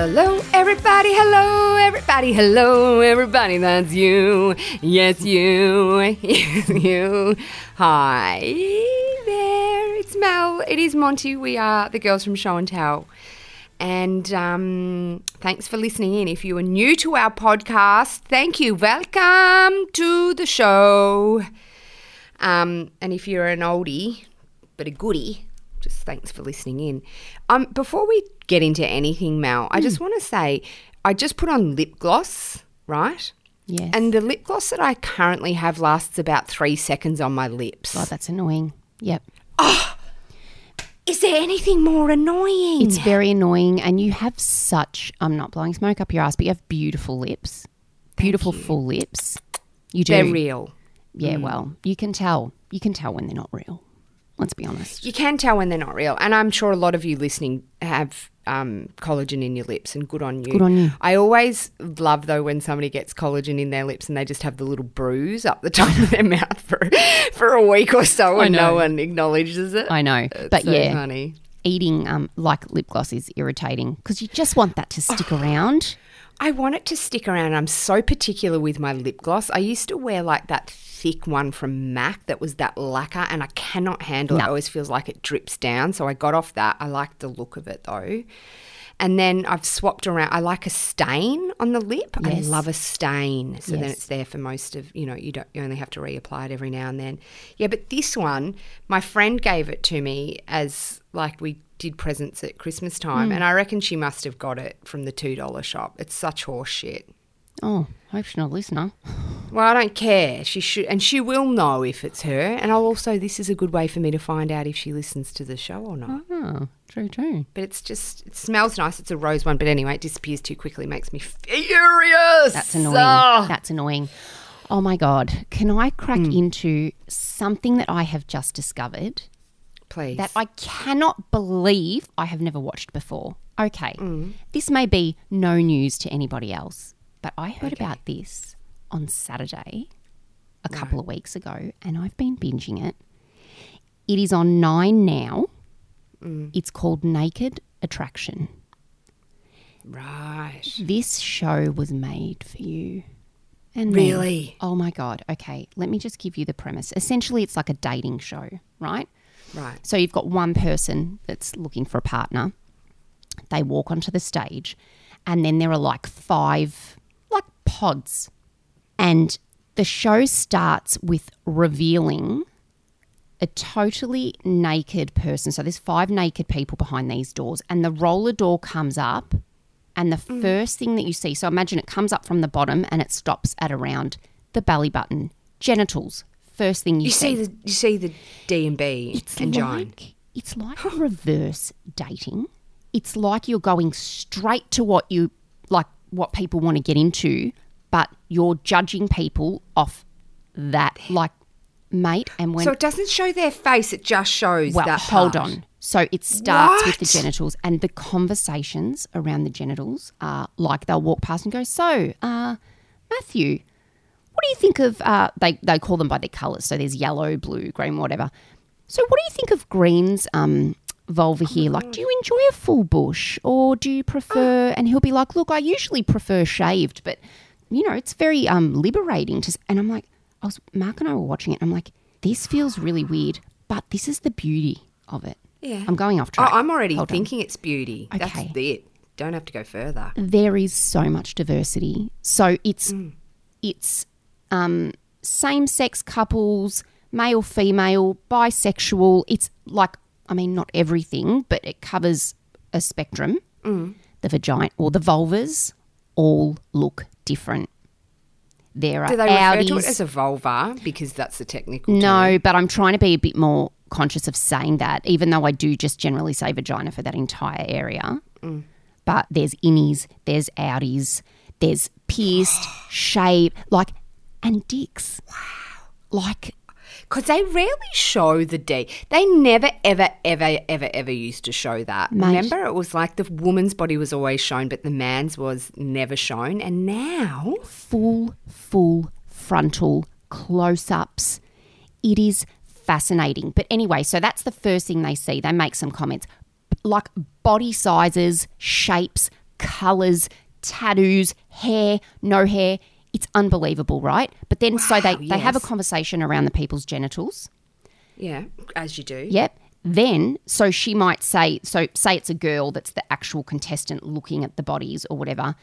Hello, everybody. Hello, everybody. Hello, everybody. That's you. Yes, you. Yes, you. Hi there. It's Mel. It is Monty. We are the girls from Show and Tell. And um, thanks for listening in. If you are new to our podcast, thank you. Welcome to the show. Um, and if you're an oldie, but a goodie, just thanks for listening in. Um, before we get into anything, Mel, I just want to say I just put on lip gloss, right? Yes. And the lip gloss that I currently have lasts about three seconds on my lips. oh, that's annoying. Yep. Is there anything more annoying? It's very annoying. And you have such, I'm not blowing smoke up your ass, but you have beautiful lips. Beautiful full lips. You do. They're real. Yeah, well, you can tell. You can tell when they're not real. Let's be honest. You can tell when they're not real. And I'm sure a lot of you listening have um, collagen in your lips, and good on you. Good on you. I always love, though, when somebody gets collagen in their lips and they just have the little bruise up the top of their mouth for, for a week or so and no one acknowledges it. I know. It's but so yeah, funny. eating um, like lip gloss is irritating because you just want that to stick around. I want it to stick around. I'm so particular with my lip gloss. I used to wear like that thick one from MAC that was that lacquer, and I cannot handle it. It always feels like it drips down. So I got off that. I like the look of it though. And then I've swapped around. I like a stain on the lip. I love a stain. So then it's there for most of, you know, you don't you only have to reapply it every now and then. Yeah, but this one, my friend gave it to me as like we did presents at Christmas time, and hmm. I reckon she must have got it from the two dollar shop. It's such horse shit. Oh, hope she's not a listener. Well, I don't care. She should, and she will know if it's her. And I'll also, this is a good way for me to find out if she listens to the show or not. Oh, true, true. But it's just, it smells nice. It's a rose one, but anyway, it disappears too quickly. Makes me furious. That's annoying. Ah. That's annoying. Oh my God. Can I crack hmm. into something that I have just discovered please. that I cannot believe I have never watched before? Okay. Mm. This may be no news to anybody else, but I heard about this on Saturday a couple of weeks ago and I've been binging it. It is on Nine now. Mm. It's called Naked Attraction. right. This show was made for you. And Really? Oh my God. Okay, let me just give you the premise. Essentially, it's like a dating show, right? Right. So you've got one person that's looking for a partner. They walk onto the stage, and then there are like five, like pods. And the show starts with revealing a totally naked person. So there's five naked people behind these doors, and the roller door comes up, and the mm. first thing that you see. So imagine it comes up from the bottom and it stops at around the belly button, genitals. First thing you, You see the, you see the D and B it's and John. like it's like reverse dating. It's like you're going straight to what you like what people want to get into, but you're judging people off that like mate and when So it doesn't show their face; it just shows well that. hold part. on. So it starts with the genitals and the conversations around the genitals are like they'll walk past and go, So, uh, Matthew, what do you think of uh they they call them by their colours. So there's yellow, blue, green, whatever. So what do you think of Green's um vulva here? Like, do you enjoy a full bush or do you prefer and he'll be like, Look, I usually prefer shaved, but you know, it's very um liberating to and I'm like I was Mark and I were watching it, and I'm like, this feels really weird, but this is the beauty of it. Yeah. I'm going off Oh, track. I'm already Hold on. thinking it's beauty. That's Okay. it. Don't have to go further. there is so much diversity. So it's it's um, same sex couples, male, female, bisexual. It's like I mean, not everything, but it covers a spectrum. The vagina or the vulvas all look different. There are Do they refer to outies. it as a vulva because that's the technical? term? No, but I'm trying to be a bit more conscious of saying that, even though I do just generally say vagina for that entire area. But there's innies, there's outies, there's pierced, shaved, like, and dicks. Wow. Like, Because they rarely show the D. They never, ever, ever, ever, ever used to show that. Mate. Remember, it was like the woman's body was always shown, but the man's was never shown. And now, full, full frontal close ups. It is fascinating. But anyway, so that's the first thing they see. They make some comments like body sizes, shapes, colors, tattoos, hair, no hair. It's unbelievable, right? But then, so they, Wow, they have a conversation around the people's genitals. Yeah, as you do. Yep. Then, so she might say, so say it's a girl that's the actual contestant looking at the bodies or whatever.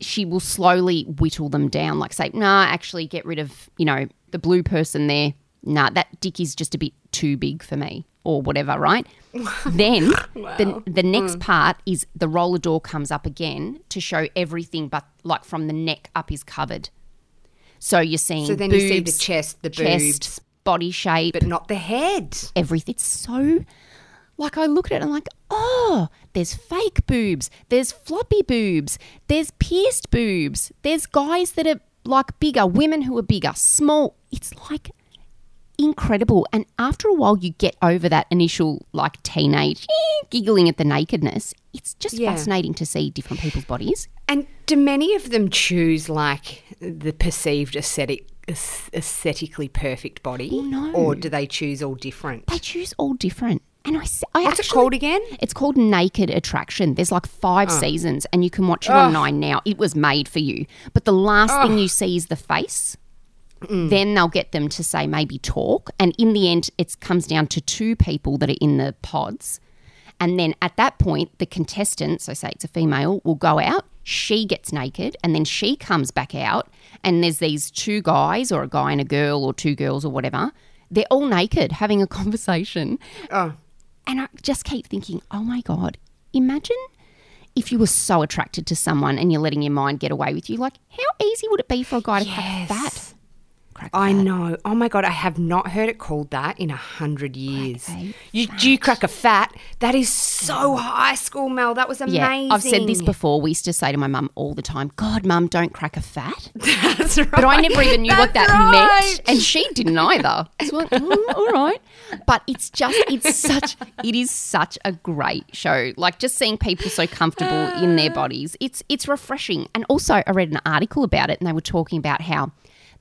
She will slowly whittle them down, like say, nah, actually get rid of, you know, the blue person there. Nah, that dick is just a bit too big for me or whatever, right? then the, the next hmm. part is the roller door comes up again to show everything but like from the neck up is covered. So you're seeing So then you see the chest, the chest, boobs, body shape, but not the head. everything. It's so like I look at it and I'm like, oh, there's fake boobs, there's floppy boobs, there's pierced boobs, there's guys that are like bigger, women who are bigger, small. It's like incredible. And after a while, you get over that initial like teenage giggling at the nakedness. It's just Yeah. fascinating to see different people's bodies. And do many of them choose like the perceived aesthetic, aesthetically perfect body, Oh, no. or do they choose all different? They choose all different. And I, I What's it actually- called again? It's called Naked Attraction. There's like five oh. seasons, and you can watch it on Nine now. It was made for you. But the last thing you see is the face. Mm. Then they'll get them to say maybe talk, and in the end, it comes down to two people that are in the pods. And then at that point, the contestant, so say it's a female, will go out. She gets naked, and then she comes back out. And there's these two guys, or a guy and a girl, or two girls, or whatever. They're all naked having a conversation. Oh, And I just keep thinking, oh my God, imagine if you were so attracted to someone and you're letting your mind get away with you. Like, how easy would it be for a guy to Yes. fat? Crack I fat. know. Oh my god, I have not heard it called that in a hundred years. You do you crack a fat? That is so mm. high school, Mel. That was amazing. Yeah, I've said this before. We used to say to my mum all the time, God, mum, don't crack a fat. That's right. But I never even knew what that right. meant. And she didn't either. So went, "Oh, all right. But it's just, it's such, it is such a great show. Like just seeing people so comfortable in their bodies, it's, it's refreshing. And also, I read an article about it and they were talking about how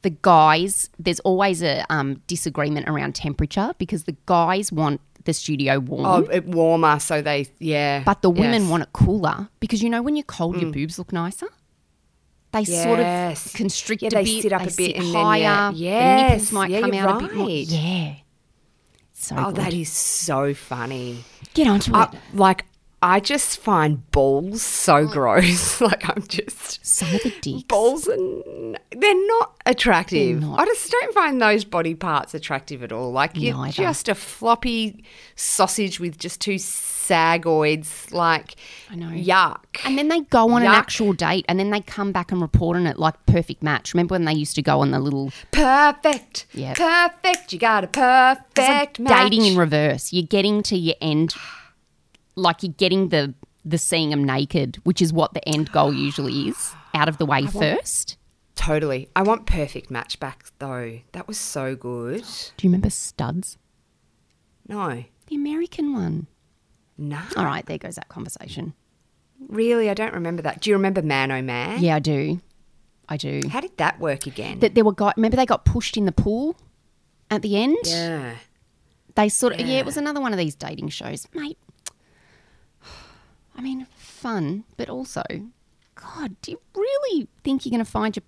the guys, there's always a um, disagreement around temperature because the guys want the studio warm. Oh, it warmer, so they yeah. But the women Yes. Mm. want it cooler because you know when you're cold, your boobs look nicer. They sort of constrict Yeah, a they bit. sit up they a bit and then, higher. yeah. the Yes. nipples might Yeah, come out a bit more. Yeah, so Oh, good. that is so funny. Get onto it. I, like I just find balls so mm. gross. like I'm just Some of the dicks. balls and they're not attractive. They're not. I just don't find those body parts attractive at all. Like you're Neither. just a floppy sausage with just two sagoids. Like I know. yuck. And then they go on an actual date, and then they come back and report on it like perfect match. Remember when they used to go on the little perfect. yeah, Perfect. You got a It's like perfect match. dating in reverse. You're getting to your end, like you're getting the the seeing them naked, which is what the end goal usually is, out of the way first. Totally. I want perfect match back though. That was so good. Do you remember Studs? No. The American one. No. All right, there goes that conversation. Really, I don't remember that. Do you remember Man Oh Man? Yeah, I do. I do. How did that work again? That there were guys. Remember they got pushed in the pool at the end. yeah. They sort of. Yeah. Yeah. it was another one of these dating shows, mate. I mean, fun, but also, God, do you really think you're going to find your?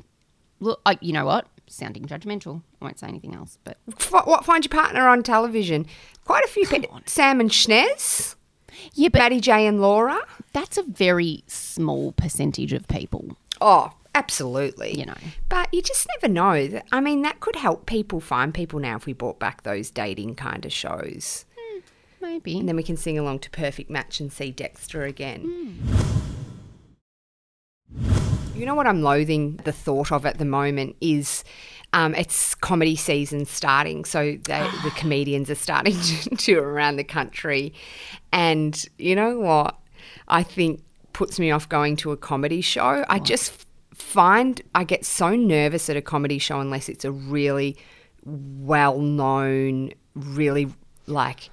Look, I, you know what? Sounding judgmental. I won't say anything else, but F- what find your partner on television? Quite a few people. Sam and Snez, yeah, but Matty J and Laura. that's a very small percentage of people. Oh, absolutely. You know. But you just never know. I mean, that could help people find people now if we brought back those dating kind of shows. Maybe. And then we can sing along to Perfect Match and see Dexter again. You know what I'm loathing the thought of at the moment is um, it's comedy season starting, so they, the comedians are starting to tour around the country, and you know what I think puts me off going to a comedy show. I just find I get so nervous at a comedy show unless it's a really well known, really like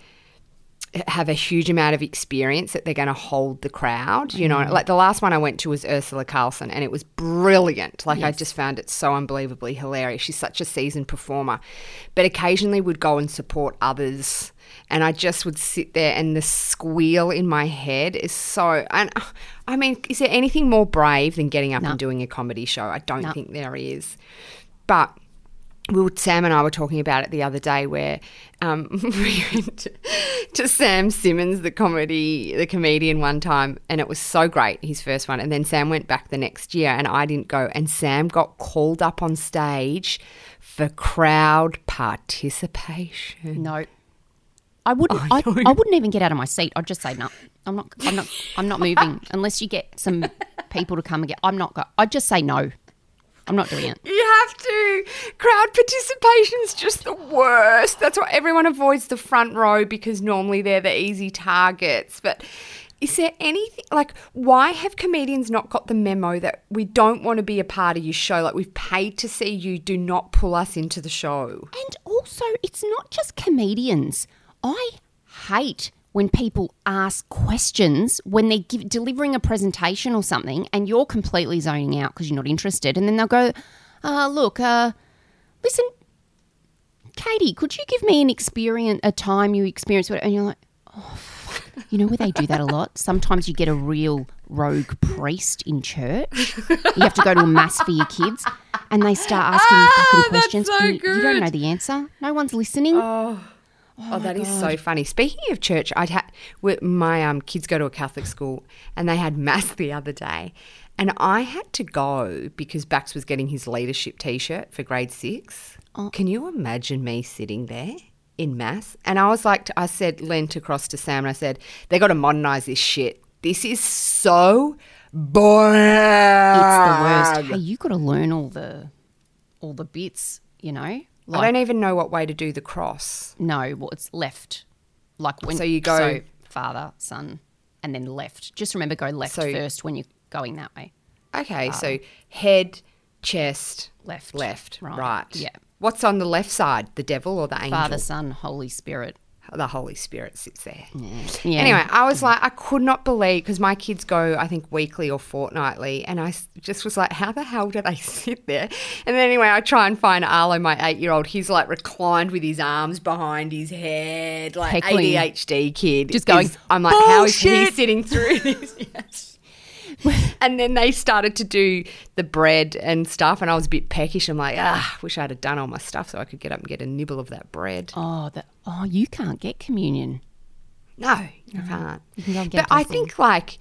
have a huge amount of experience that they're going to hold the crowd. You know, mm. like the last one I went to was Urzila Carlson, and it was brilliant. Like I just found it so unbelievably hilarious. She's such a seasoned performer, but occasionally would go and support others. and I just would sit there, and the squeal in my head is so. And I mean, is there anything more brave than getting up and doing a comedy show? I don't think there is. But we were, Sam and I were talking about it the other day, where um, we went to, to Sam Simmons, the comedy, the comedian, one time, and it was so great, his first one. And then Sam went back the next year, and I didn't go. And Sam got called up on stage for crowd participation. No. I wouldn't. I, I, wouldn't even get out of my seat. I'd just say no. I'm not. I'm not. I'm not moving unless you get some people to come and get. I'm not. Go, I'd just say no. I'm not doing it. You have to. Crowd participation's just the worst. That's why everyone avoids the front row because normally they're the easy targets. But is there anything like why have comedians not got the memo that we don't want to be a part of your show? Like we've paid to see you, do not pull us into the show. And also, it's not just comedians. I hate when people ask questions when they're give, delivering a presentation or something and you're completely zoning out because you're not interested. And then they'll go, uh, look, uh, listen, Katie, could you give me an experience, a time you experienced what? And you're like, oh, you know where they do that a lot? Sometimes you get a real rogue priest in church. You have to go to a mass for your kids and they start asking you fucking Ah, that's questions. so you, you don't know the answer. No one's listening. Oh, that is so funny. Speaking of church, I'd had my um, kids go to a Catholic school, and they had mass the other day, and I had to go because Bax was getting his leadership T-shirt for grade six. Can you imagine me sitting there in mass? And I was like, I said, leant across to Sam, and I said, "They got to modernize this shit. This is so boring. it's the worst. Hey, you got to learn all the all the bits, you know? I don't even know what way to do the cross. No, well, it's left. Like when So you go- so father, son, and then left. Just remember, go left So- first when you're going that way. Okay, so um, head, chest, Left. left, Right, right. yeah. What's on the left side? The devil or the angel? Father, Son, Holy Spirit. The Holy Spirit sits there. Mm-hmm. Yeah. Anyway, I was like, I could not believe because my kids go, I think, weekly or fortnightly, and I just was like, how the hell do they sit there? And then anyway, I try and find Arlo, my eight-year-old. He's like reclined with his arms behind his head, like Heckling. ADHD kid. Just going, I'm like, how is he sitting through this? Yes. and then they started to do the bread and stuff, and I was a bit peckish. I'm like, ah, wish I'd have done all my stuff so I could get up and get a nibble of that bread. Oh, the, oh, you can't get communion. No, you can't. can get but I think like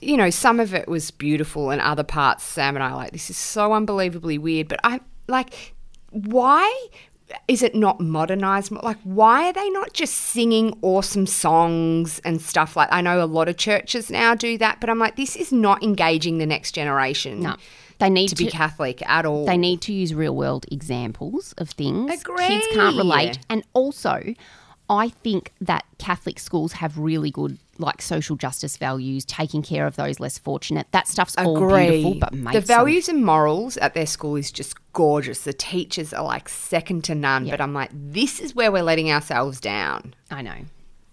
you know, some of it was beautiful, and other parts, Sam and I are like this is so unbelievably weird. But I like why is it not modernized? Like why are they not just singing awesome songs and stuff like? I know a lot of churches now do that, but I'm like this is not engaging the next generation. No. They need to to, be Catholic at all. they need to use real world examples of things. Kids can't relate. And also, I think that Catholic schools have really good like social justice values, taking care of those less fortunate. That stuff's all beautiful, but makes the values and morals at their school is just gorgeous. The teachers are like second to none. But I'm like, this is where we're letting ourselves down. I know,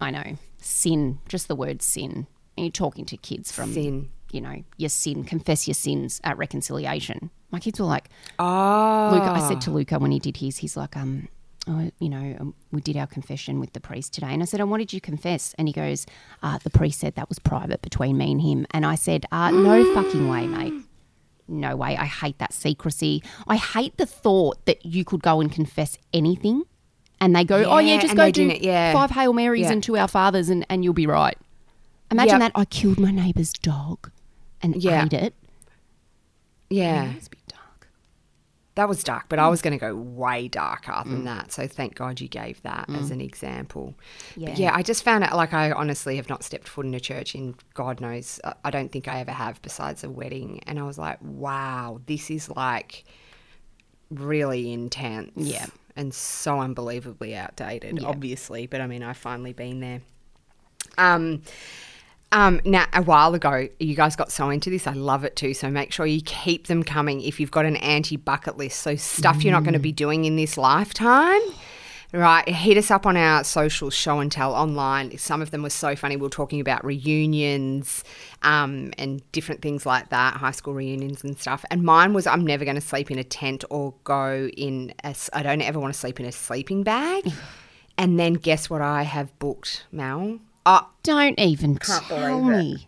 I know. Sin, just the word sin. And you're talking to kids from Sin. you know, your sin, confess your sins at reconciliation. My kids were like, Oh, Luca, I said to Luca when he did his, he's like, um, oh, you know, um, we did our confession with the priest today. And I said, oh, what did you confess? And he goes, uh, the priest said that was private between me and him. And I said, uh, no fucking way, mate. No way. I hate that secrecy. I hate the thought that you could go and confess anything. And they go, oh, yeah, Yeah, just go do yeah. five Hail Marys Yeah. and two Our Fathers and, and you'll be right. Imagine Yep. that. I killed my neighbour's dog and Yeah. ate it. yeah, It's a bit dark. That was dark, but I mm. was going to go way darker than mm. that. So thank God you gave that as mm. an example. Yeah. But yeah, I just found it like I honestly have not stepped foot in a church in God knows, I- I don't think I ever have besides a wedding. And I was like, wow, this is like really intense. Yeah. And so unbelievably outdated, obviously. But I mean, I've finally been there. Um, um, now, a while ago, you guys got so into this. I love it too. So make sure you keep them coming if you've got an anti bucket list. So, stuff you're not going to be doing in this lifetime. Right, hit us up on our social show and tell online. Some of them were so funny. We were talking about reunions um, and different things like that, high school reunions and stuff. And mine was I'm never going to sleep in a tent or go in a, I don't ever want to sleep in a sleeping bag. And then guess what I have booked, Mel? Oh, Don't even Can't tell believe it. me.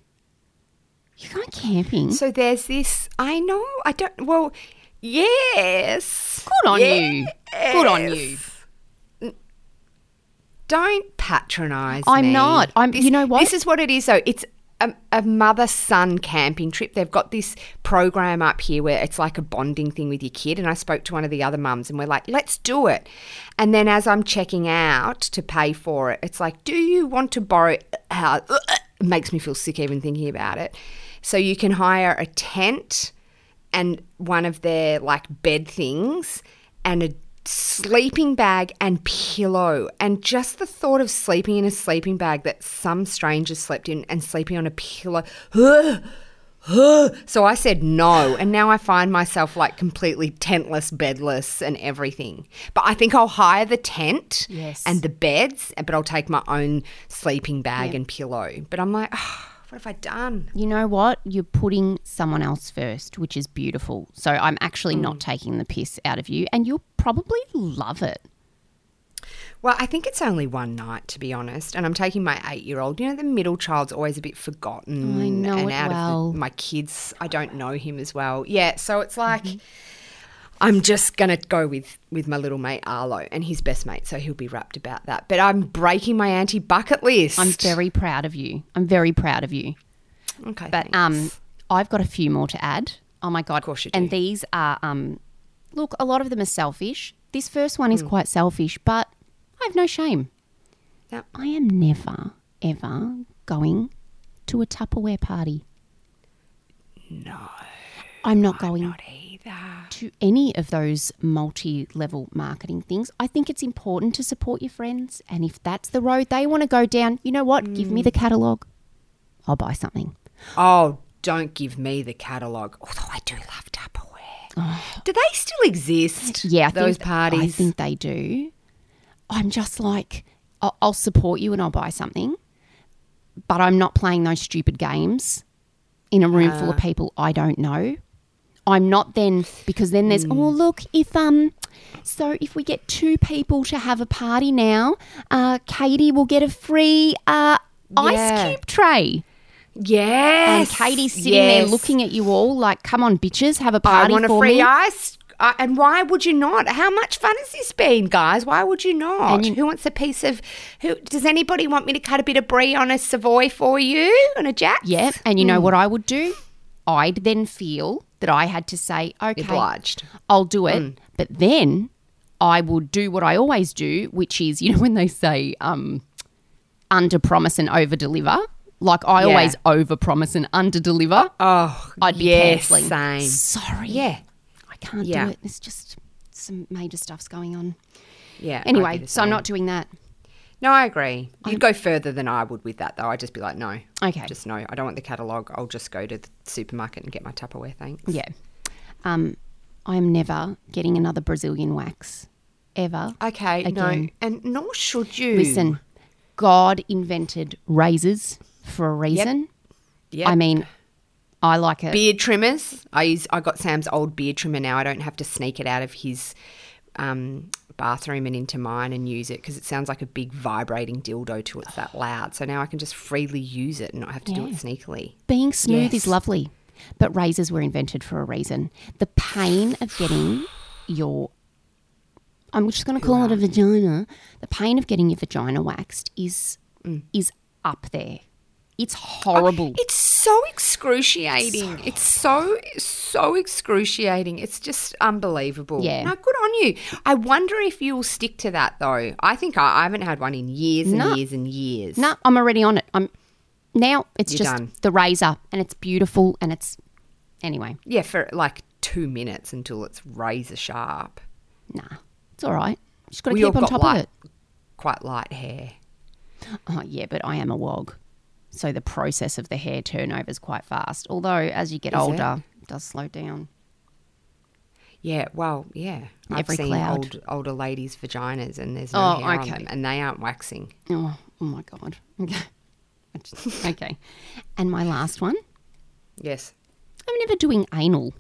You're going camping. so there's this. I know. I don't. Well, yes. Good on you. Good on you. Don't patronise I'm me. not. I'm- This- you know what? This is what it is, though. It's a, a mother son camping trip. They've got this program up here where it's like a bonding thing with your kid. And I spoke to one of the other mums, and we're like, let's do it. And then as I'm checking out to pay for it, it's like, do you want to borrow? It makes me feel sick even thinking about it. So you can hire a tent and one of their like bed things and a sleeping bag and pillow and just the thought of sleeping in a sleeping bag that some stranger slept in and sleeping on a pillow so I said no, and now I find myself like completely tentless, bedless, and everything. But I think I'll hire the tent Yes. and the beds, but I'll take my own sleeping bag and pillow. But I'm like, oh, what have I done? You know what? You're putting someone else first, which is beautiful. So I'm actually Mm. not taking the piss out of you, and you'll probably love it. Well, I think it's only one night, to be honest. And I'm taking my eight year old. You know, the middle child's always a bit forgotten. I know and out well. of the, my kids, I don't know him as well. Yeah, so it's like. Mm-hmm. I'm just gonna go with with my little mate Arlo and his best mate, so he'll be wrapped about that. But I'm breaking my anti bucket list. I'm very proud of you. I'm very proud of you. okay, But thanks. um, I've got a few more to add. Oh my god! Of course you do. And these are um, look, a lot of them are selfish. This first one is quite selfish, but I have no shame. Yep. I am never ever going to a Tupperware party. no, I'm not going not either. to any of those multi-level marketing things. I think it's important to support your friends, and if that's the road they want to go down, you know what? Give Mm. me the catalog. I'll buy something. Oh, don't give me the catalogue. Although I do love Tupperware. Do they still exist? Yeah, I those think, parties. I think they do. I'm just like, I'll, I'll support you and I'll buy something, but I'm not playing those stupid games in a room Ah. full of people I don't know. I'm not then because then Hmm. there's oh look if um so if we get two people to have a party now, uh, Katie will get a free uh, ice Yeah. cube tray. And yes. Katie's sitting there looking at you all like, come on, bitches, have a party I want a free me. ice. Uh, and why would you not? How much fun has this been, guys? Why would you not? And you- who wants a piece of? Who does anybody want me to cut a bit of brie on a Savoy for you on a jack? Yeah, and you Hmm. know what I would do? I'd then feel that I had to say, okay, Obliged. I'll do it. But then I would do what I always do, which is, you know, when they say um, under promise and over deliver, like I Yeah. always over promise and under deliver. Oh, I'd be yes, cancelling. same. Sorry. Yeah, I can't Yeah. do it. There's just some major stuff's going on. yeah. Anyway, so I'm not doing that. No, I agree. You'd go further than I would with that, though. I'd just be like, no. Okay. Just no. I don't want the catalogue. I'll just go to the supermarket and get my Tupperware. Thanks. Yeah. Um, I'm never getting another Brazilian wax. Ever. Okay. No. Again. And nor should you. Listen, God invented razors for a reason. Yep. I mean, I like it. beard trimmers. I use. I got Sam's old beard trimmer now. I don't have to sneak it out of his um, bathroom and into mine and use it because it sounds like a big vibrating dildo till it's that loud. So now I can just freely use it and not have to do it sneakily. Being smooth Yes. is lovely, but razors were invented for a reason. The pain of getting your I'm just going to call it a vagina. The pain of getting your vagina waxed is Mm. is up there. It's horrible. It's so excruciating. it's so so excruciating. It's just unbelievable. Yeah. No, good on you. I wonder if you'll stick to that though. I think I, I haven't had one in years and No. years and years. no, I'm already on it. I'm now. It's You're just done. the razor, and it's beautiful, and it's anyway. Yeah, for like two minutes until it's razor sharp. Nah, it's all right. Just got to We keep on top light, of it. Quite light hair. Oh, yeah, but I am a wog. So the process of the hair turnover is quite fast. Although as you get Is older, it does slow down. Yeah, well, yeah. Every I've seen cloud. old older ladies' vaginas and there's no Oh, hair on them and they aren't waxing. Oh, oh my God. Okay. Just- okay. And my last one Yes. I'm never doing anal.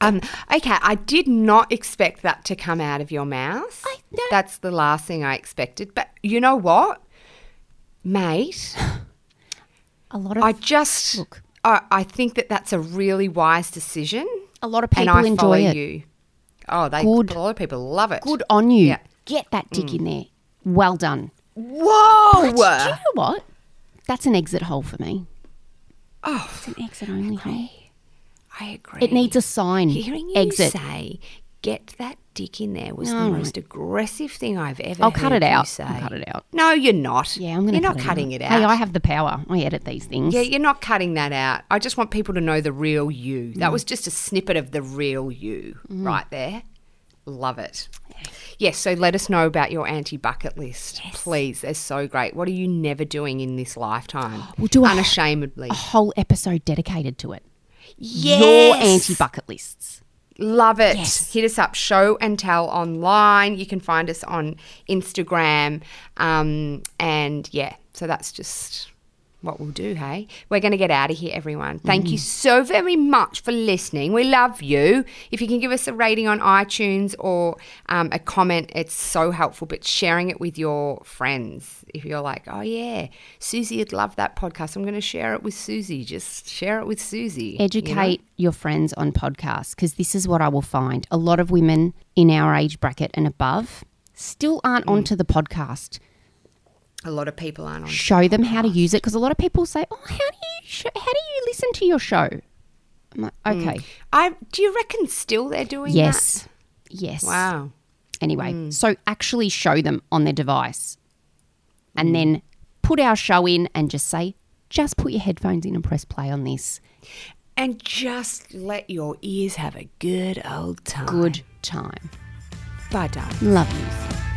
Um, okay, I did not expect that to come out of your mouth. I- no. That's the last thing I expected. But you know what, mate? A lot of I just, Look. I, I think that that's a really wise decision. a lot of and people I enjoy follow it. you. Oh, they Good. a lot of people love it. Good on you. Yeah. Mm. Get that dick in there. Well done. Whoa! Do you know what? That's an exit hole for me. Oh, It's an exit only hole. I agree. It needs a sign. Hearing you exit. say "get that dick in there" was the right. most aggressive thing I've ever. I'll cut heard it you out. Say. I'll cut it out. No, you're not. Yeah, I'm going to. You're not cutting it out. Hey, I have the power. I edit these things. Yeah, you're not cutting that out. I just want people to know the real you. That was just a snippet of the real you Mm. right there. Love it. Yes, so let us know about your anti bucket list. Please. They're so great. What are you never doing in this lifetime? We'll do a- unashamedly. A whole episode dedicated to it. yes. Your anti bucket lists. Love it. Yes. Hit us up, show and tell online. You can find us on Instagram. Um, and yeah, so that's just what we'll do, hey? We're going to get out of here, everyone. Thank you so very much for listening. We love you. If you can give us a rating on iTunes or um, a comment, it's so helpful. But sharing it with your friends, if you're like, oh, yeah, Susie would love that podcast, I'm going to share it with Susie. Just share it with Susie. you know? Educate your friends on podcasts because this is what I will find. A lot of women in our age bracket and above still aren't Mm. onto the podcast. A lot of people aren't on. Show them how to use it because a lot of people say, "Oh, how do you sh- how do you listen to your show?" I'm like, Mm. okay, I do you reckon still they're doing yes, yes. Wow. Anyway, Mm. so actually show them on their device, Mm. and then put our show in and just say, "Just put your headphones in and press play on this." And just let your ears have a good old time. Good time. Bye, darling. Love you.